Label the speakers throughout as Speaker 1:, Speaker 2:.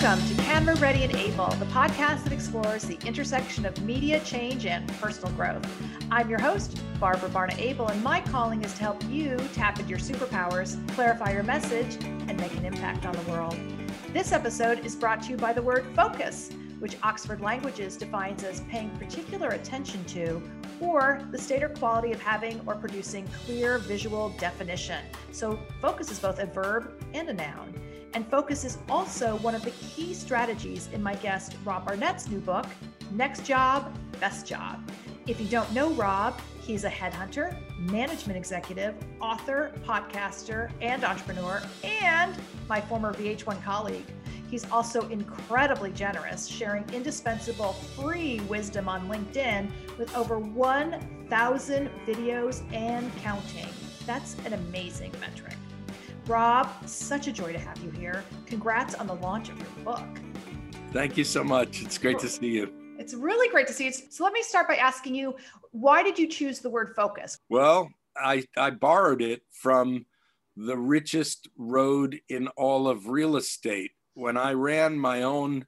Speaker 1: Welcome to Camera Ready and Able, the podcast that explores the intersection of media change and personal growth. I'm your host, Barbara Barna Abel, and my calling is to help you tap into your superpowers, clarify your message, and make an impact on the world. This episode is brought to you by the word focus, which Oxford Languages defines as paying particular attention to or the state or quality of having or producing clear visual definition. So, focus is both a verb and a noun. And focus is also one of the key strategies in my guest Rob Barnett's new book, Next Job, Best Job. If you don't know Rob, he's a headhunter, management executive, author, podcaster, and entrepreneur, and my former VH1 colleague. He's also incredibly generous, sharing indispensable free wisdom on LinkedIn with over 1,000 videos and counting. That's an amazing metric. Rob, such a joy to have you here. Congrats on the launch of your book.
Speaker 2: Thank you so much. It's great to see you.
Speaker 1: It's really great to see you. So let me start by asking you, why did you choose the word focus?
Speaker 2: Well, I, I borrowed it from the richest road in all of real estate. When I ran my own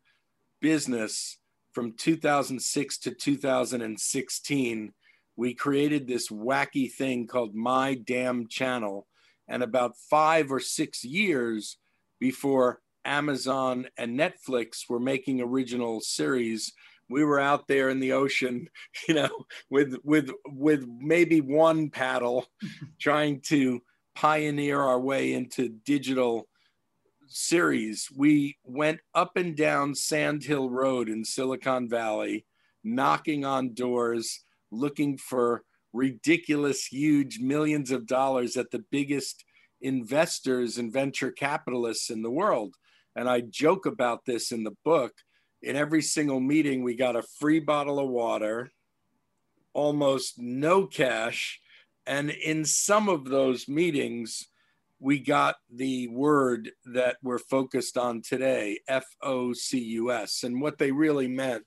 Speaker 2: business from 2006 to 2016, we created this wacky thing called My Damn Channel and about five or six years before Amazon and Netflix were making original series, we were out there in the ocean, you know, with with with maybe one paddle, trying to pioneer our way into digital series. We went up and down Sand Hill Road in Silicon Valley, knocking on doors, looking for ridiculous, huge millions of dollars at the biggest investors and venture capitalists in the world. And I joke about this in the book. In every single meeting, we got a free bottle of water, almost no cash. And in some of those meetings, we got the word that we're focused on today, F O C U S. And what they really meant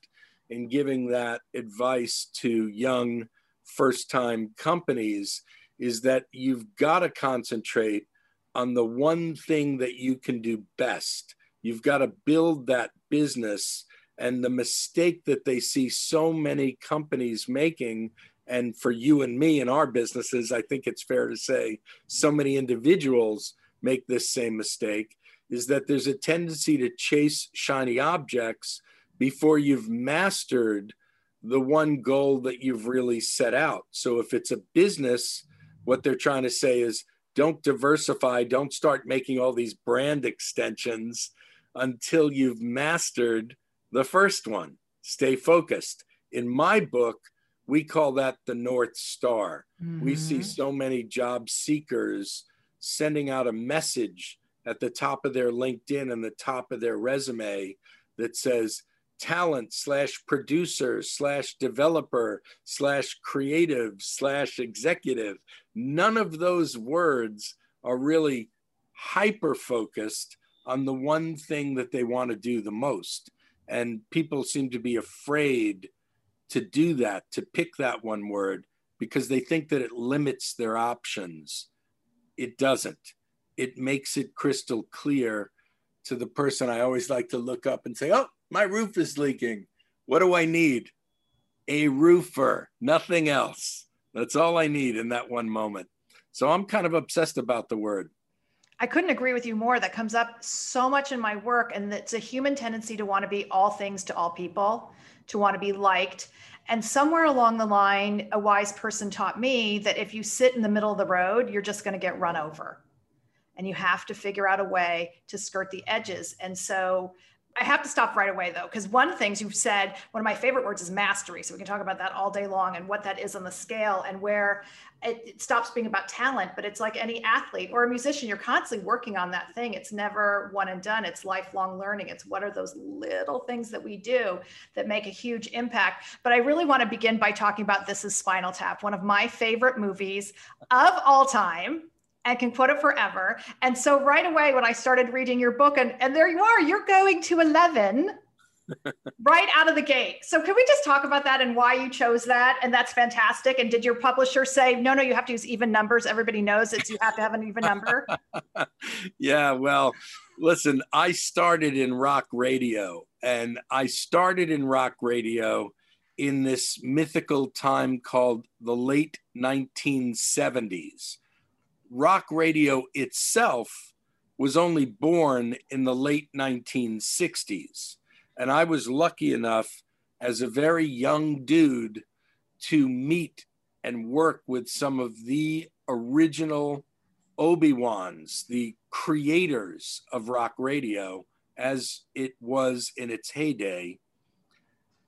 Speaker 2: in giving that advice to young first time companies is that you've got to concentrate on the one thing that you can do best. You've got to build that business. And the mistake that they see so many companies making, and for you and me in our businesses, I think it's fair to say so many individuals make this same mistake, is that there's a tendency to chase shiny objects before you've mastered the one goal that you've really set out. So if it's a business, what they're trying to say is don't diversify, don't start making all these brand extensions until you've mastered the first one. Stay focused. In my book, we call that the North Star. Mm-hmm. We see so many job seekers sending out a message at the top of their LinkedIn and the top of their resume that says, talent slash producer slash developer slash creative slash executive. None of those words are really hyper focused on the one thing that they want to do the most. And people seem to be afraid to do that, to pick that one word, because they think that it limits their options. It doesn't. It makes it crystal clear to the person I always like to look up and say, oh, my roof is leaking. What do I need? A roofer, nothing else. That's all I need in that one moment. So I'm kind of obsessed about the word.
Speaker 1: I couldn't agree with you more. That comes up so much in my work. And it's a human tendency to want to be all things to all people, to want to be liked. And somewhere along the line, a wise person taught me that if you sit in the middle of the road, you're just going to get run over. And you have to figure out a way to skirt the edges. And so I have to stop right away though, because one of things you've said, one of my favorite words is mastery. So we can talk about that all day long and what that is on the scale and where it, it, stops being about talent, but it's like any athlete or a musician, you're constantly working on that thing. It's never one and done. It's lifelong learning. It's what are those little things that we do that make a huge impact. But I really want to begin by talking about This is Spinal Tap, one of my favorite movies of all time and can quote it forever. And so right away, when I started reading your book, and, and there you are, you're going to 11 right out of the gate. So can we just talk about that and why you chose that? And that's fantastic. And did your publisher say, no, no, you have to use even numbers? Everybody knows it's you have to have an even number.
Speaker 2: yeah, well, Listen, I started in rock radio, and I started in rock radio in this mythical time called the late 1970s. Rock radio itself was only born in the late 1960s. And I was lucky enough as a very young dude to meet and work with some of the original Obi-Wans, the creators of rock radio as it was in its heyday.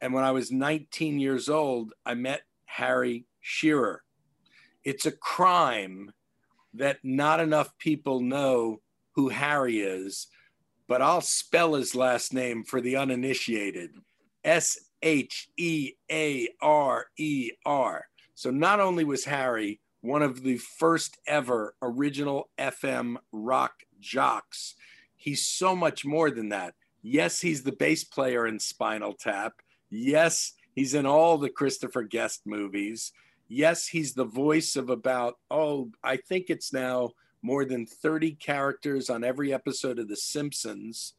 Speaker 2: And when I was 19 years old, I met Harry Shearer. It's a crime that not enough people know who Harry is, but I'll spell his last name for the uninitiated S H E A R E R. So not only was Harry one of the first ever original FM rock jocks, he's so much more than that. Yes, he's the bass player in Spinal Tap. Yes, he's in all the Christopher Guest movies. Yes, he's the voice of about, oh, I think it's now more than 30 characters on every episode of The Simpsons.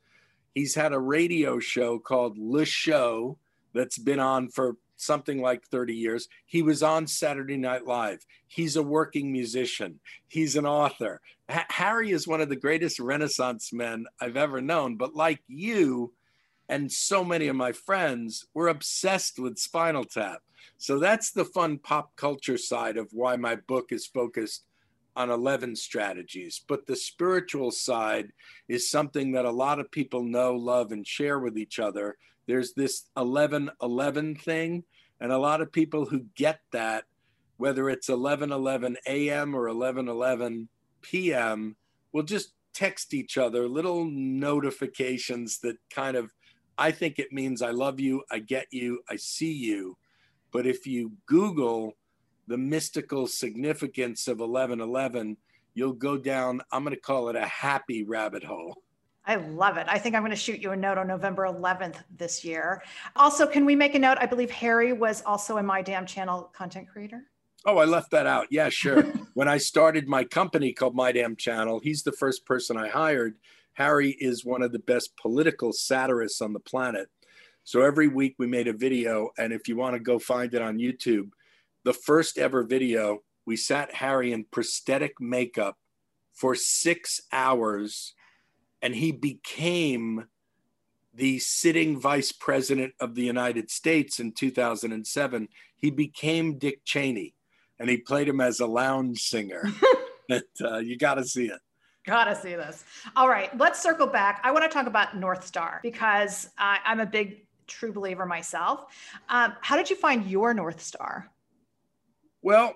Speaker 2: He's had a radio show called Le Show that's been on for something like 30 years. He was on Saturday Night Live. He's a working musician. He's an author. H- Harry is one of the greatest Renaissance men I've ever known. But like you and so many of my friends, we're obsessed with Spinal Tap. So that's the fun pop culture side of why my book is focused on 11 strategies. But the spiritual side is something that a lot of people know, love, and share with each other. There's this 11 11 thing, and a lot of people who get that, whether it's 11 11 a.m. or 11 11 p.m., will just text each other little notifications that kind of, I think it means I love you, I get you, I see you. But if you Google the mystical significance of 1111, you'll go down, I'm going to call it a happy rabbit hole.
Speaker 1: I love it. I think I'm going to shoot you a note on November 11th this year. Also, can we make a note? I believe Harry was also a My Damn Channel content creator.
Speaker 2: Oh, I left that out. Yeah, sure. when I started my company called My Damn Channel, he's the first person I hired. Harry is one of the best political satirists on the planet. So every week we made a video, and if you want to go find it on YouTube, the first ever video, we sat Harry in prosthetic makeup for six hours, and he became the sitting vice president of the United States in 2007. He became Dick Cheney, and he played him as a lounge singer. and, uh, you got to see it.
Speaker 1: Gotta see this. All right, let's circle back. I want to talk about North Star because I'm a big true believer myself. Um, how did you find your North Star?
Speaker 2: Well,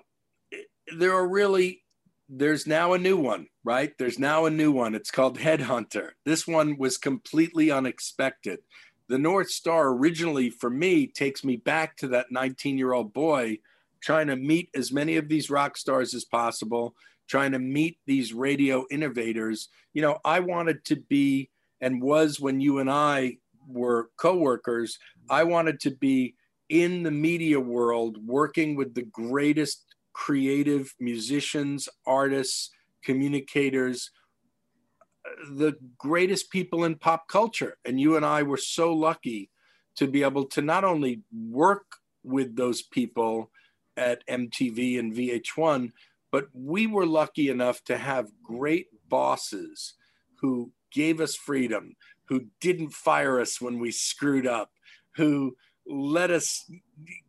Speaker 2: there are really, there's now a new one, right? There's now a new one. It's called Headhunter. This one was completely unexpected. The North Star originally, for me, takes me back to that 19 year old boy trying to meet as many of these rock stars as possible, trying to meet these radio innovators. You know, I wanted to be and was when you and I were coworkers, I wanted to be in the media world working with the greatest creative musicians, artists, communicators, the greatest people in pop culture. And you and I were so lucky to be able to not only work with those people at MTV and VH1, but we were lucky enough to have great bosses who gave us freedom, who didn't fire us when we screwed up, who let us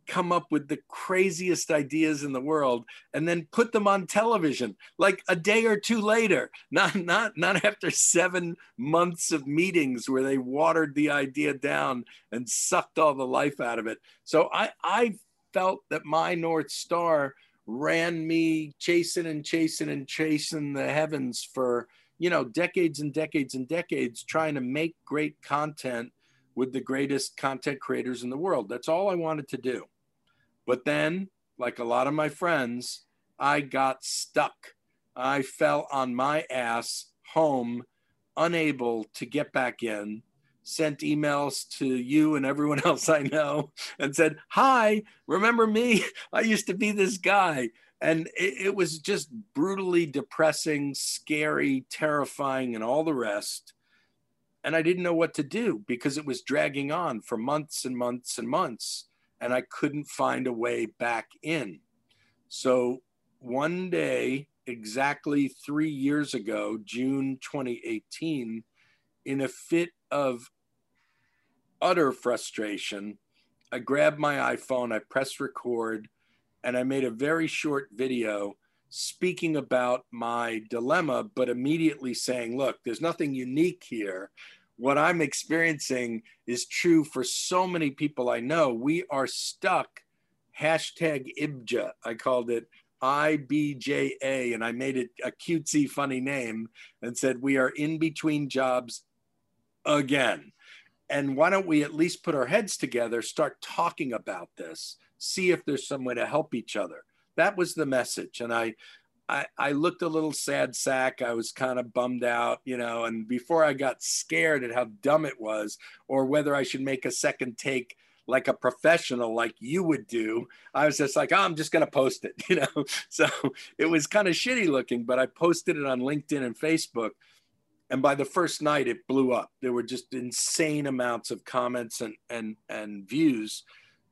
Speaker 2: come up with the craziest ideas in the world and then put them on television like a day or two later. Not not not after 7 months of meetings where they watered the idea down and sucked all the life out of it. So i i felt that my north star ran me chasing and chasing and chasing the heavens for you know decades and decades and decades trying to make great content with the greatest content creators in the world. That's all I wanted to do. But then, like a lot of my friends, I got stuck. I fell on my ass home, unable to get back in, sent emails to you and everyone else I know and said, Hi, remember me? I used to be this guy. And it, it was just brutally depressing, scary, terrifying, and all the rest and I didn't know what to do because it was dragging on for months and months and months, and I couldn't find a way back in. So one day, exactly three years ago, June 2018, in a fit of utter frustration, I grabbed my iPhone, I pressed record, and I made a very short video speaking about my dilemma, but immediately saying, look, there's nothing unique here. What I'm experiencing is true for so many people I know. We are stuck. Hashtag IBJA. I called it IBJA, and I made it a cutesy, funny name and said, We are in between jobs again. And why don't we at least put our heads together, start talking about this, see if there's some way to help each other? That was the message. And I, I, I looked a little sad sack. I was kind of bummed out, you know, and before I got scared at how dumb it was or whether I should make a second take like a professional like you would do i was just like oh, i'm just going to post it you know so it was kind of shitty looking but i posted it on linkedin and facebook and by the first night it blew up. There were just insane amounts of comments and and and views.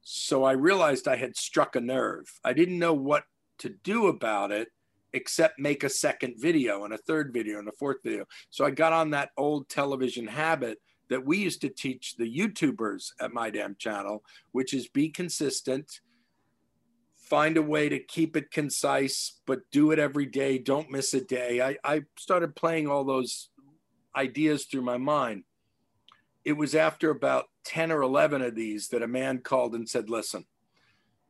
Speaker 2: So i realized i had struck a nerve. I didn't know what to do about it except make a second video and a third video and a fourth video. So i got on that old television habit that we used to teach the youtubers at my damn channel which is be consistent find a way to keep it concise but do it every day. Don't miss a day. I, I started playing all those ideas through my mind. It was after about 10 or 11 of these that a man called and said, Listen,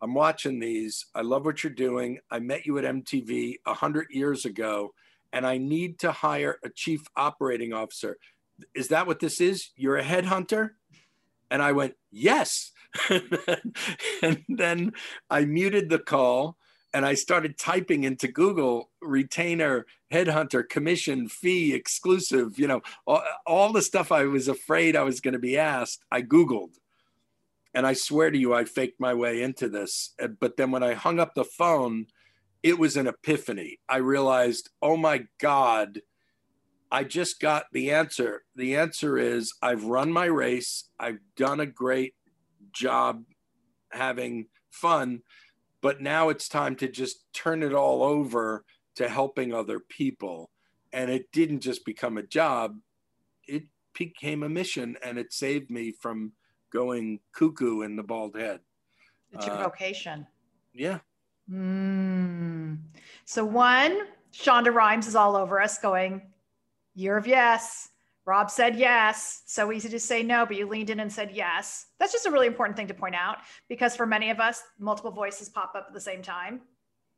Speaker 2: I'm watching these. I love what you're doing. I met you at MTV 100 years ago, and I need to hire a chief operating officer. Is that what this is? You're a headhunter? And I went, Yes. and then I muted the call and I started typing into Google retainer, headhunter, commission, fee, exclusive, you know, all, all the stuff I was afraid I was going to be asked, I Googled. And I swear to you, I faked my way into this. Uh, but then when I hung up the phone, it was an epiphany. I realized, oh my God, I just got the answer. The answer is I've run my race, I've done a great job having fun but now it's time to just turn it all over to helping other people. And it didn't just become a job, it became a mission and it saved me from going cuckoo in the bald head.
Speaker 1: It's your uh, vocation.
Speaker 2: Yeah.
Speaker 1: Mm. So, one, Shonda Rhimes is all over us going, Year of Yes. Rob said yes. So easy to say no, but you leaned in and said yes. That's just a really important thing to point out because for many of us, multiple voices pop up at the same time.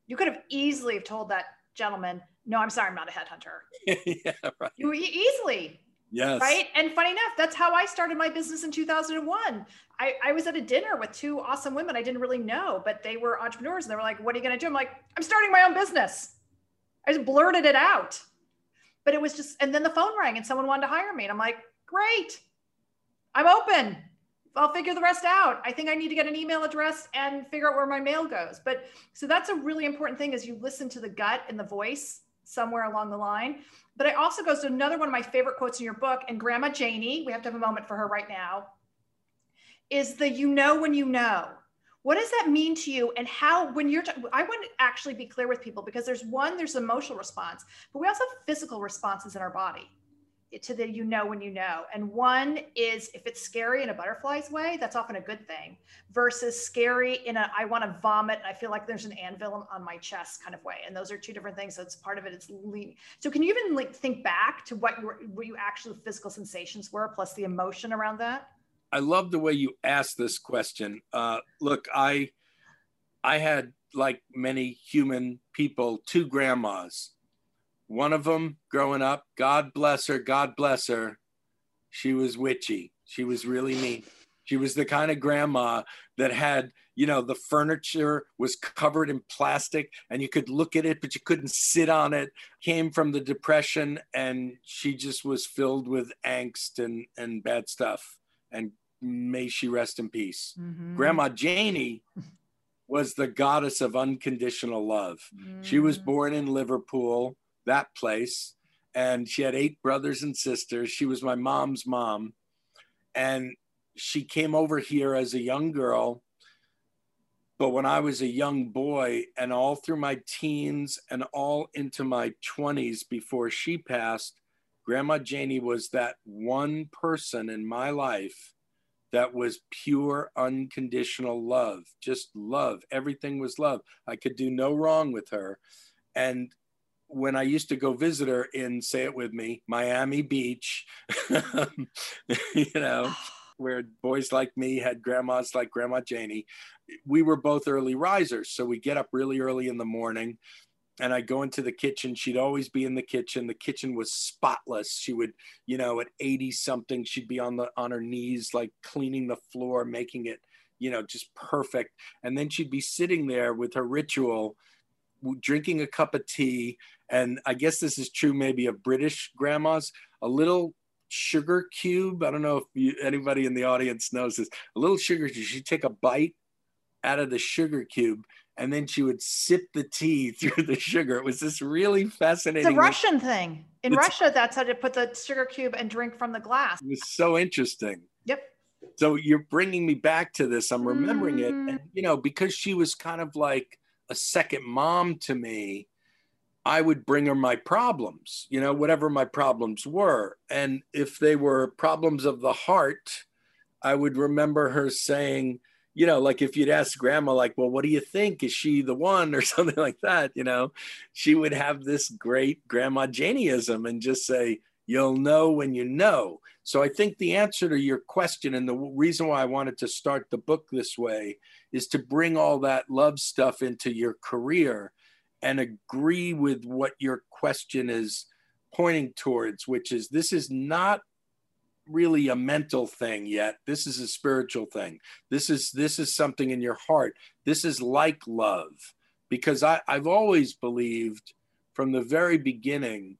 Speaker 1: You could have easily have told that gentleman, "No, I'm sorry, I'm not a headhunter." yeah, right. You easily.
Speaker 2: Yes.
Speaker 1: Right. And funny enough, that's how I started my business in 2001. I, I was at a dinner with two awesome women I didn't really know, but they were entrepreneurs and they were like, What are you going to do? I'm like, I'm starting my own business. I just blurted it out but it was just, and then the phone rang and someone wanted to hire me. And I'm like, great, I'm open. I'll figure the rest out. I think I need to get an email address and figure out where my mail goes. But so that's a really important thing is you listen to the gut and the voice somewhere along the line. But it also goes to another one of my favorite quotes in your book, and Grandma Janie, we have to have a moment for her right now, is the you know when you know. What does that mean to you? And how, when you're, t- I want to actually be clear with people because there's one, there's emotional response, but we also have physical responses in our body eh, to the you know when you know. And one is if it's scary in a butterfly's way, that's often a good thing, versus scary in a I want to vomit. I feel like there's an anvil on my chest kind of way. And those are two different things. So it's part of it. It's lean. So can you even like think back to what your what you actual physical sensations were, plus the emotion around that?
Speaker 2: I love the way you asked this question. Uh, look, I I had like many human people, two grandmas. One of them growing up, God bless her, God bless her. She was witchy. She was really mean. She was the kind of grandma that had, you know, the furniture was covered in plastic and you could look at it, but you couldn't sit on it. Came from the Depression and she just was filled with angst and, and bad stuff and may she rest in peace. Mm-hmm. Grandma Janie was the goddess of unconditional love. Mm. She was mm. born in Liverpool, that place, and she had eight brothers and sisters. She was my mom's mom. And she came over here as a young girl. But when I was a young boy and all through my teens and all into my 20s before she passed, Grandma Janie was that one person in my life that was pure, unconditional love, just love. Everything was love. I could do no wrong with her. And when I used to go visit her in, say it with me, Miami Beach, you know, where boys like me had grandmas like Grandma Janie, we were both early risers. So we get up really early in the morning and I'd go into the kitchen. She'd always be in the kitchen. The kitchen was spotless. She would, you know, at 80 something, she'd be on the on her knees, like cleaning the floor, making it, you know, just perfect. And then she'd be sitting there with her ritual, drinking a cup of tea. And I guess this is true maybe of British grandmas, a little sugar cube. I don't know if you, anybody in the audience knows this. A little sugar cube. She'd take a bite out of the sugar cube and then she would sip the tea through the sugar. It was this really fascinating.
Speaker 1: It's a Russian thing. In Russia, that's how to put the sugar cube and drink from the glass.
Speaker 2: It was so interesting.
Speaker 1: Yep.
Speaker 2: So you're bringing me back to this. I'm remembering mm. it, and you know, because she was kind of like a second mom to me. I would bring her my problems, you know, whatever my problems were. And if they were problems of the heart, I would remember her saying, you know, like if you'd ask grandma, like, well, what do you think? Is she the one or something like that? You know, she would have this great grandma Janieism and just say, you'll know when you know. So I think the answer to your question and the reason why I wanted to start the book this way is to bring all that love stuff into your career and agree with what your question is pointing towards, which is this is not really a mental thing yet. This is a spiritual thing. This is this is something in your heart. This is like love. Because I, i've always believed from the very beginning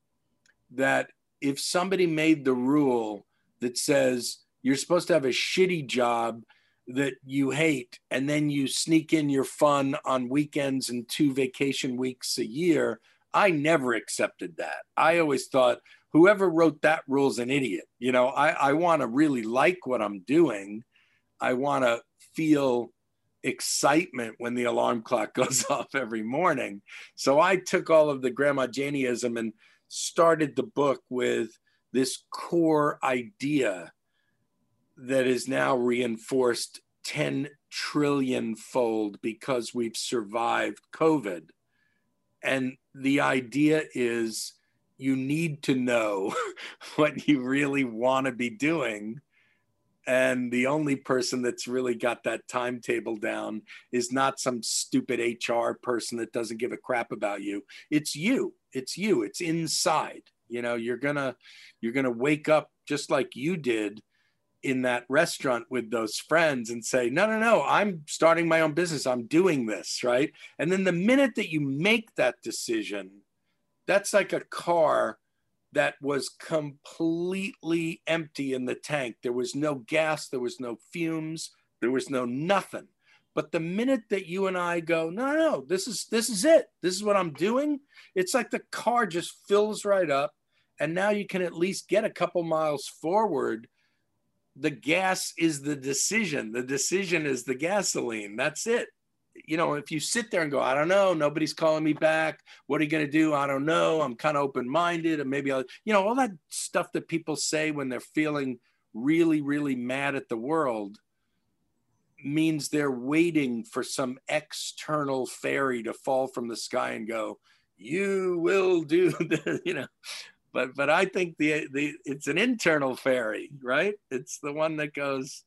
Speaker 2: that if somebody made the rule that says you're supposed to have a shitty job that you hate and then you sneak in your fun on weekends and two vacation weeks a year i never accepted that. I always thought whoever wrote that rule is an idiot. You know, I, I want to really like what I'm doing. I want to feel excitement when the alarm clock goes off every morning. So I took all of the Grandma Janieism and started the book with this core idea that is now reinforced 10 trillion fold because we've survived COVID. And the idea is you need to know what you really want to be doing. And the only person that's really got that timetable down is not some stupid HR person that doesn't give a crap about you. It's you. It's you. It's inside. You know, you're gonna you're gonna wake up just like you did in that restaurant with those friends and say, no, no, no, I'm starting my own business. I'm doing this, right? And then the minute that you make that decision, that's like a car that was completely empty in the tank. There was no gas, there was no fumes, there was no nothing. But the minute that you and I go, no, no, this is this is it. This is what I'm doing. It's like the car just fills right up, and now you can at least get a couple miles forward. The gas is the decision. The decision is the gasoline. That's it you know, if you sit there and go, I don't know, nobody's calling me back. What are you going to do? I don't know. I'm kind of open minded. And maybe I'll, you know, all that stuff that people say when they're feeling really, really mad at the world means they're waiting for some external fairy to fall from the sky and go, you will do the, you know. But but I think the the it's an internal fairy, right? It's the one that goes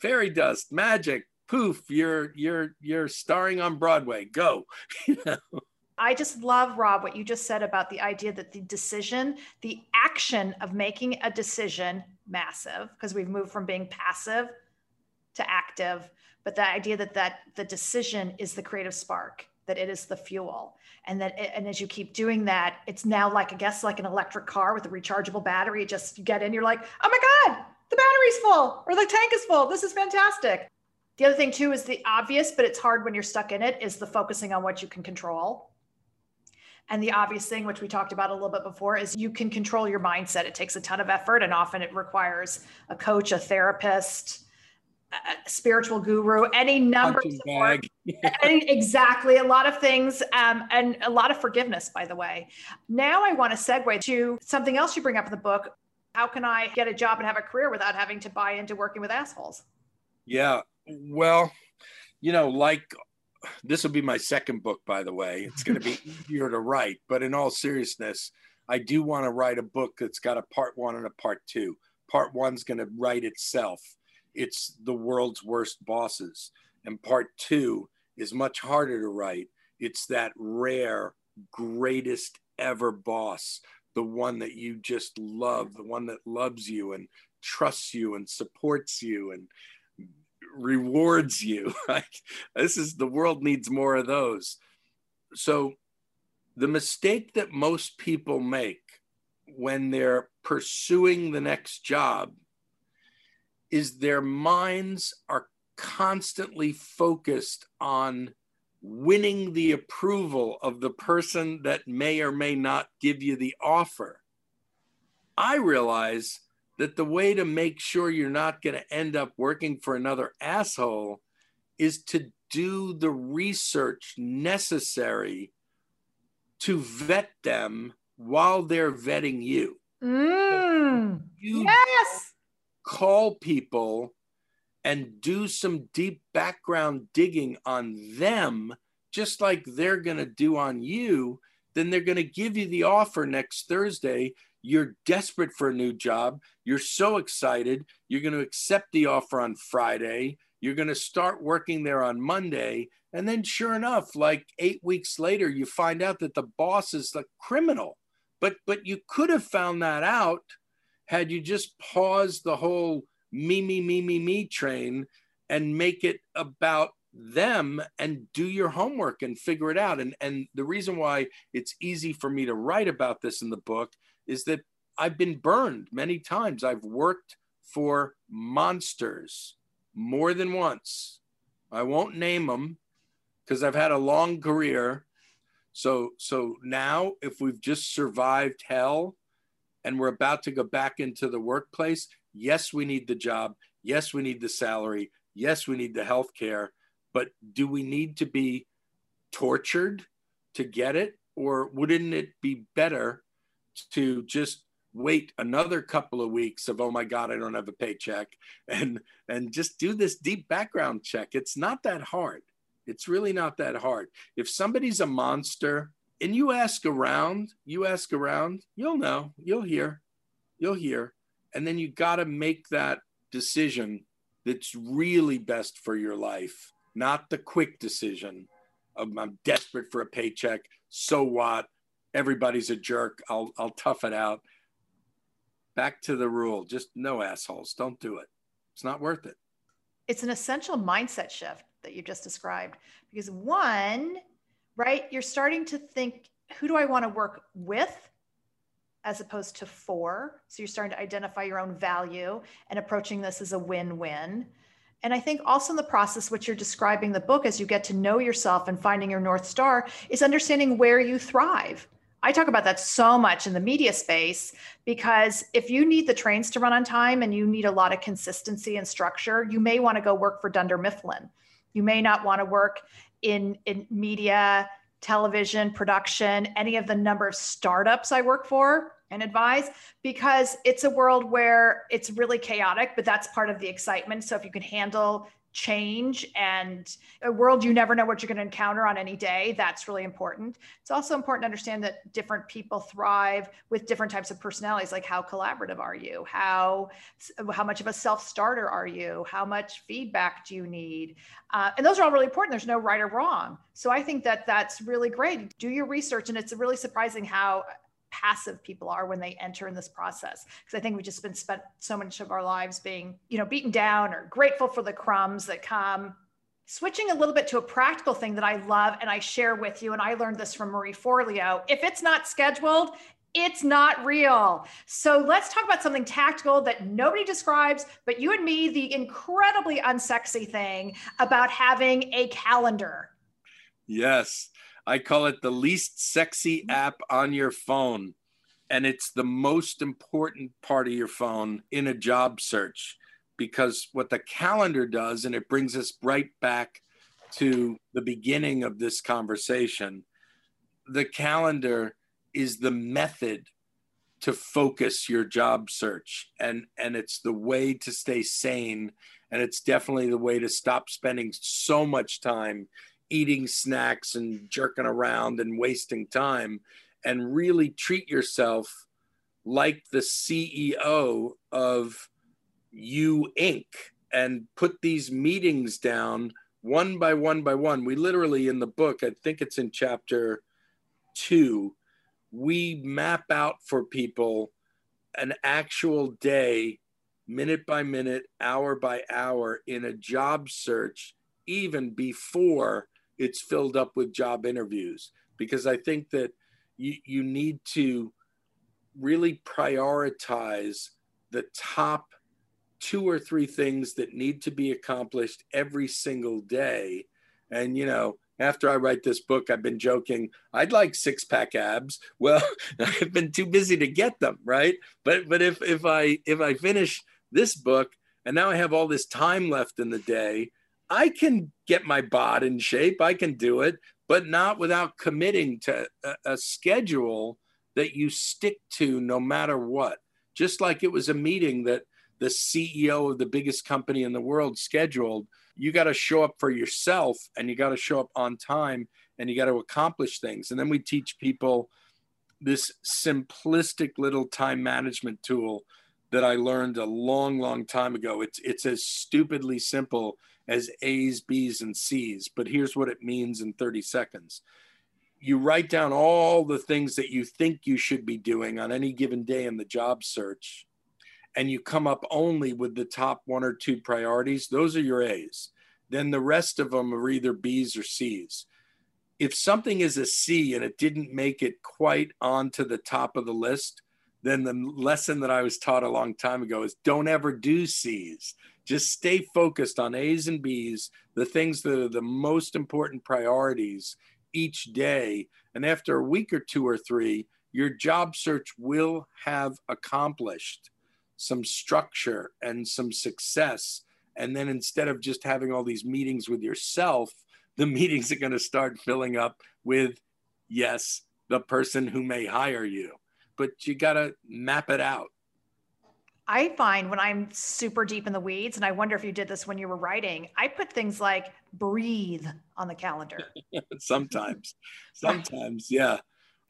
Speaker 2: fairy dust, magic, poof, you're you're you're starring on Broadway. Go.
Speaker 1: I just love Rob what you just said about the idea that the decision, the action of making a decision, massive because we've moved from being passive to active, but the idea that that the decision is the creative spark, that it is the fuel, and that it, and as you keep doing that, it's now like I guess like an electric car with a rechargeable battery. just you get in, you're like, oh my god, the battery's full or the tank is full. This is fantastic. The other thing too is the obvious, but it's hard when you're stuck in it, is the focusing on what you can control. And the obvious thing, which we talked about a little bit before, is you can control your mindset. It takes a ton of effort, and often it requires a coach, a therapist, a spiritual guru, any number of support. any, exactly, a lot of things, um, and a lot of forgiveness, by the way. Now I want to segue to something else you bring up in the book. How can I get a job and have a career without having to buy into working with assholes?
Speaker 2: Yeah, well, you know, like this will be my second book, by the way. It's going to be easier to write, but in all seriousness, I do want to write a book that's got a part one and a part two. Part one's going to write itself. It's the world's worst bosses. And part two is much harder to write. It's that rare, greatest ever boss, the one that you just love, the one that loves you and trusts you and supports you and rewards you. Like this is the world needs more of those. So the mistake that most people make when they're pursuing the next job is their minds are constantly focused on winning the approval of the person that may or may not give you the offer. I realize that the way to make sure you're not going to end up working for another asshole is to do the research necessary to vet them while they're vetting you.
Speaker 1: Mm, you yes.
Speaker 2: Call people and do some deep background digging on them, just like they're going to do on you. Then they're going to give you the offer next Thursday you're desperate for a new job. You're so excited. You're going to accept the offer on Friday. You're going to start working there on Monday. And then, sure enough, like eight weeks later, you find out that the boss is the criminal. But, but you could have found that out had you just paused the whole me, me, me, me, me train and make it about them and do your homework and figure it out. And, and the reason why it's easy for me to write about this in the book is that I've been burned many times. I've worked for monsters more than once. I won't name them because I've had a long career. So so now if we've just survived hell and we're about to go back into the workplace, yes, we need the job. Yes, we need the salary. Yes, we need the health care. But do we need to be tortured to get it? Or wouldn't it be better to just wait another couple of weeks of oh my god i don't have a paycheck and and just do this deep background check. It's not that hard. It's really not that hard. If somebody's a monster and you ask around you ask around you'll know you'll hear you'll hear and then you got to make that decision that's really best for your life not the quick decision of i'm desperate for a paycheck so what everybody's a jerk. I'll I'll tough it out. Back to the rule. Just no assholes. Don't do it. It's not worth it.
Speaker 1: It's an essential mindset shift that you just described because one, right, you're starting to think who do I want to work with as opposed to for. So you're starting to identify your own value and approaching this as a win-win. And I think also in the process, what you're describing the book as you get to know yourself and finding your North Star is understanding where you thrive. I talk about that so much in the media space because if you need the trains to run on time and you need a lot of consistency and structure, you may want to go work for Dunder Mifflin. You may not want to work in, in media, television, production, any of the number of startups I work for and advise because it's a world where it's really chaotic, but that's part of the excitement. So if you can handle change and a world you never know what you're going to encounter on any day that's really important. It's also important to understand that different people thrive with different types of personalities like how collaborative are you? How how much of a self-starter are you? How much feedback do you need? Uh, and those are all really important there's no right or wrong. So i think that that's really great. Do your research and it's really surprising how passive people are when they enter in this process because i think we've just been spent so much of our lives being you know beaten down or grateful for the crumbs that come switching a little bit to a practical thing that i love and i share with you and i learned this from marie forleo if it's not scheduled it's not real. So let's talk about something tactical that nobody describes, but you and me, the incredibly unsexy thing about having a calendar.
Speaker 2: Yes. I call it the least sexy mm-hmm. app on your phone. And it's the most important part of your phone in a job search because what the calendar does, and it brings us right back to the beginning of this conversation, the calendar is the method to focus your job search. And and it's the way to stay sane. And it's definitely the way to stop spending so much time eating snacks and jerking around and wasting time and really treat yourself like the CEO of you Inc. and put these meetings down one by one by one. We literally in the book, I think it's in chapter two, we map out for people an actual day, minute by minute, hour by hour in a job search, even before it's filled up with job interviews. Because I think that you, you need to really prioritize the top two or three things that need to be accomplished every single day. And, you know, after I write this book, I've been joking, I'd like six pack abs. Well, I've been too busy to get them, right? But but if if I if I finish this book and now I have all this time left in the day, I can get my bod in shape. I can do it, but not without committing to a, a schedule that you stick to no matter what. Just like it was a meeting that the CEO of the biggest company in the world scheduled you got to show up for yourself and you got to show up on time and you got to accomplish things. And then we teach people this simplistic little time management tool that I learned a long, long time ago. It's it's as stupidly simple as A's, B's, and C's, but here's what it means in 30 seconds. You write down all the things that you think you should be doing on any given day in the job search and you come up only with the top one or two priorities, those are your A's. Then the rest of them are either B's or C's. If something is a C and it didn't make it quite onto the top of the list, then the lesson that I was taught a long time ago is don't ever do C's. Just stay focused on A's and B's, the things that are the most important priorities each day. And after a week or two or three, your job search will have accomplished some structure and some success. And then instead of just having all these meetings with yourself, the meetings are going to start filling up with, yes, the person who may hire you. But you got to map it out.
Speaker 1: I find when I'm super deep in the weeds, and I wonder if you did this when you were writing, I put things like breathe on the calendar.
Speaker 2: sometimes, sometimes, yeah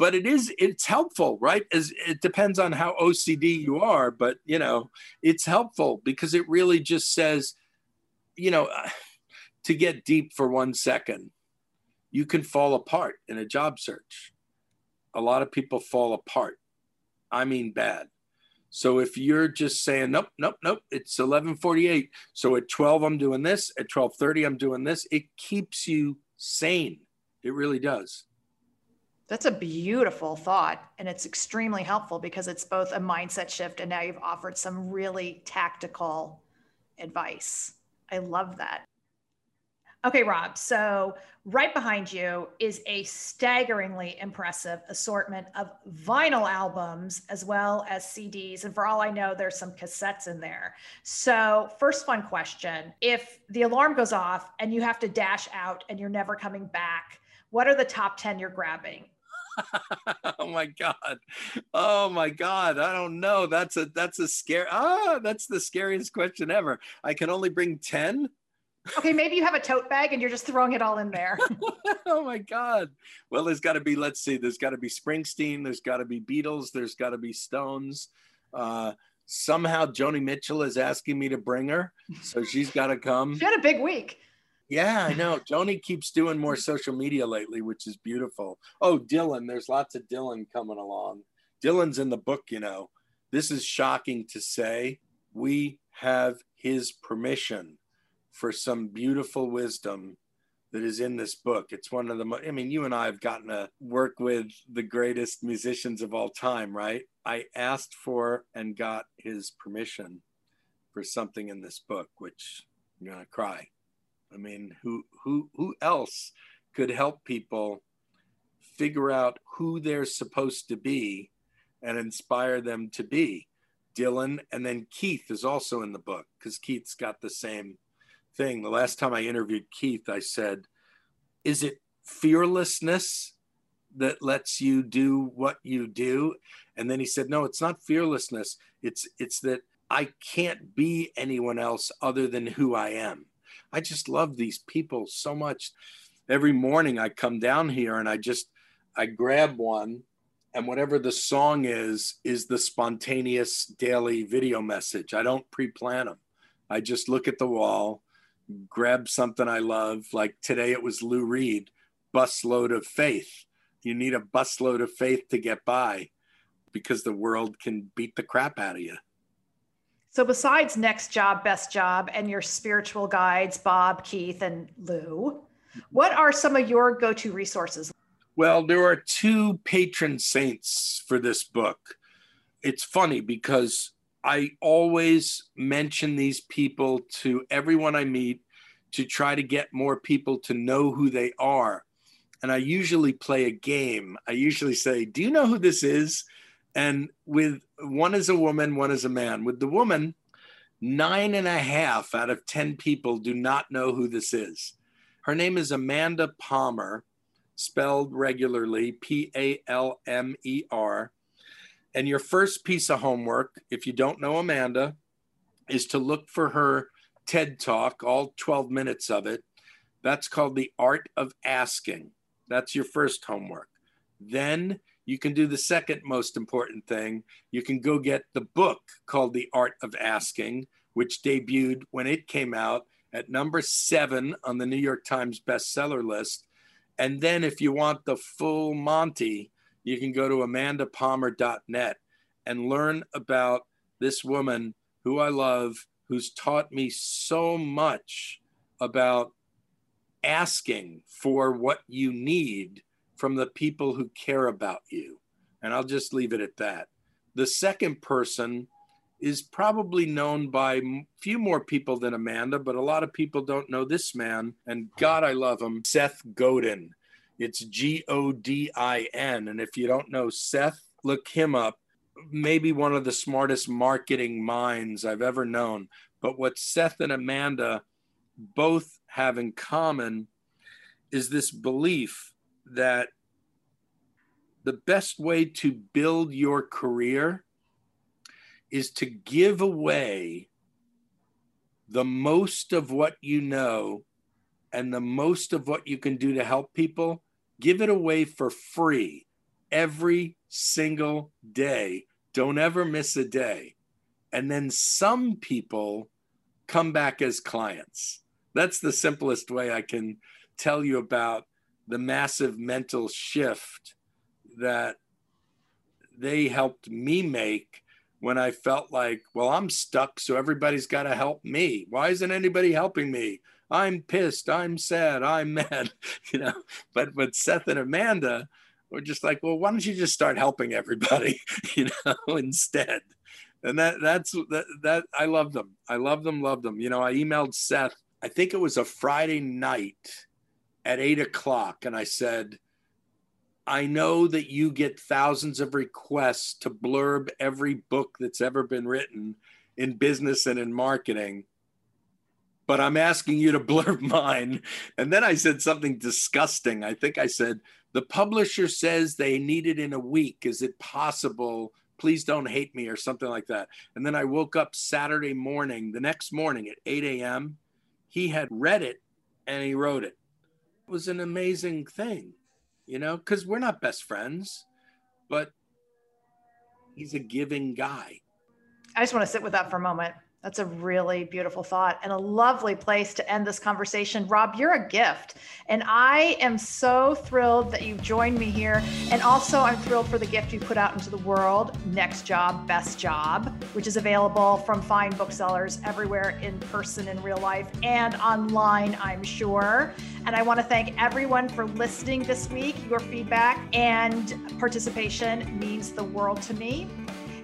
Speaker 2: but it is it's helpful right as it depends on how ocd you are but you know it's helpful because it really just says you know to get deep for one second you can fall apart in a job search a lot of people fall apart i mean bad so if you're just saying nope nope nope it's 11:48 so at 12 I'm doing this at 12:30 I'm doing this it keeps you sane it really does
Speaker 1: that's a beautiful thought. And it's extremely helpful because it's both a mindset shift and now you've offered some really tactical advice. I love that. Okay, Rob. So, right behind you is a staggeringly impressive assortment of vinyl albums as well as CDs. And for all I know, there's some cassettes in there. So, first fun question If the alarm goes off and you have to dash out and you're never coming back, what are the top 10 you're grabbing?
Speaker 2: oh my god oh my god i don't know that's a that's a scare ah that's the scariest question ever i can only bring 10
Speaker 1: okay maybe you have a tote bag and you're just throwing it all in there
Speaker 2: oh my god well there's got to be let's see there's got to be springsteen there's got to be beatles there's got to be stones uh somehow joni mitchell is asking me to bring her so she's got to come
Speaker 1: she had a big week
Speaker 2: yeah, I know. Joni keeps doing more social media lately, which is beautiful. Oh, Dylan, there's lots of Dylan coming along. Dylan's in the book, you know. This is shocking to say. We have his permission for some beautiful wisdom that is in this book. It's one of the, mo- I mean, you and I have gotten to work with the greatest musicians of all time, right? I asked for and got his permission for something in this book, which I'm going to cry. I mean, who who who else could help people figure out who they're supposed to be and inspire them to be. Dylan and then Keith is also in the book because Keith's got the same thing. The last time I interviewed Keith, I said, Is it fearlessness that lets you do what you do? And then he said, No, it's not fearlessness. It's it's that I can't be anyone else other than who I am. I just love these people so much. Every morning I come down here and I just I grab one and whatever the song is is the spontaneous daily video message. I don't pre-plan them. I just look at the wall, grab something I love. Like today it was Lou Reed, busload of faith. You need a busload of faith to get by because the world can beat the crap out of you.
Speaker 1: So, besides Next Job, Best Job, and your spiritual guides, Bob, Keith, and Lou, what are some of your go to resources?
Speaker 2: Well, there are two patron saints for this book. It's funny because I always mention these people to everyone I meet to try to get more people to know who they are. And I usually play a game. I usually say, Do you know who this is? And with one is a woman, one is a man. With the woman, nine and a half out of 10 people do not know who this is. Her name is Amanda Palmer, spelled regularly P A L M E R. And your first piece of homework, if you don't know Amanda, is to look for her TED Talk, all 12 minutes of it. That's called The Art of Asking. That's your first homework. Then you can do the second most important thing. You can go get the book called The Art of Asking, which debuted when it came out at number seven on the New York Times bestseller list. And then, if you want the full Monty, you can go to amandapalmer.net and learn about this woman who I love, who's taught me so much about asking for what you need from the people who care about you. And I'll just leave it at that. The second person is probably known by a few more people than Amanda, but a lot of people don't know this man. And God, I love him, Seth Godin. It's G O D I N. And if you don't know Seth, look him up. Maybe one of the smartest marketing minds I've ever known. But what Seth and Amanda both have in common is this belief that the best way to build your career is to give away the most of what you know and the most of what you can do to help people, give it away for free every single day. Don't ever miss a day. And then some people come back as clients. That's the simplest way I can tell you about the massive mental shift that they helped me make when I felt like, well, I'm stuck, so everybody's got to help me. Why isn't anybody helping me? I'm pissed, I'm sad, I'm mad, you know. But with Seth and Amanda, we're just like, well, why don't you just start helping everybody, you know, instead? And that that's that that I love them. I love them, love them. You know, I emailed Seth, I think it was a Friday night at eight o'clock, and I said, I know that you get thousands of requests to blurb every book that's ever been written in business and in marketing, but I'm asking you to blurb mine. And then I said something disgusting. I think I said, The publisher says they need it in a week. Is it possible? Please don't hate me, or something like that. And then I woke up Saturday morning, the next morning at 8 a.m. He had read it and he wrote it. It was an amazing thing you know, because we're not best friends, but he's a giving guy.
Speaker 1: I just want to sit with that for a moment. That's a really beautiful thought and a lovely place to end this conversation. Rob, you're a gift. And I am so thrilled that you've joined me here. And also, I'm thrilled for the gift you put out into the world Next Job, Best Job, which is available from fine booksellers everywhere in person in real life and online, I'm sure. And I want to thank everyone for listening this week. Your feedback and participation means the world to me.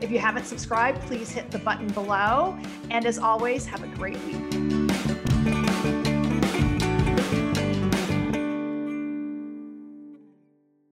Speaker 1: If you haven't subscribed, please hit the button below. And as always, have a great week.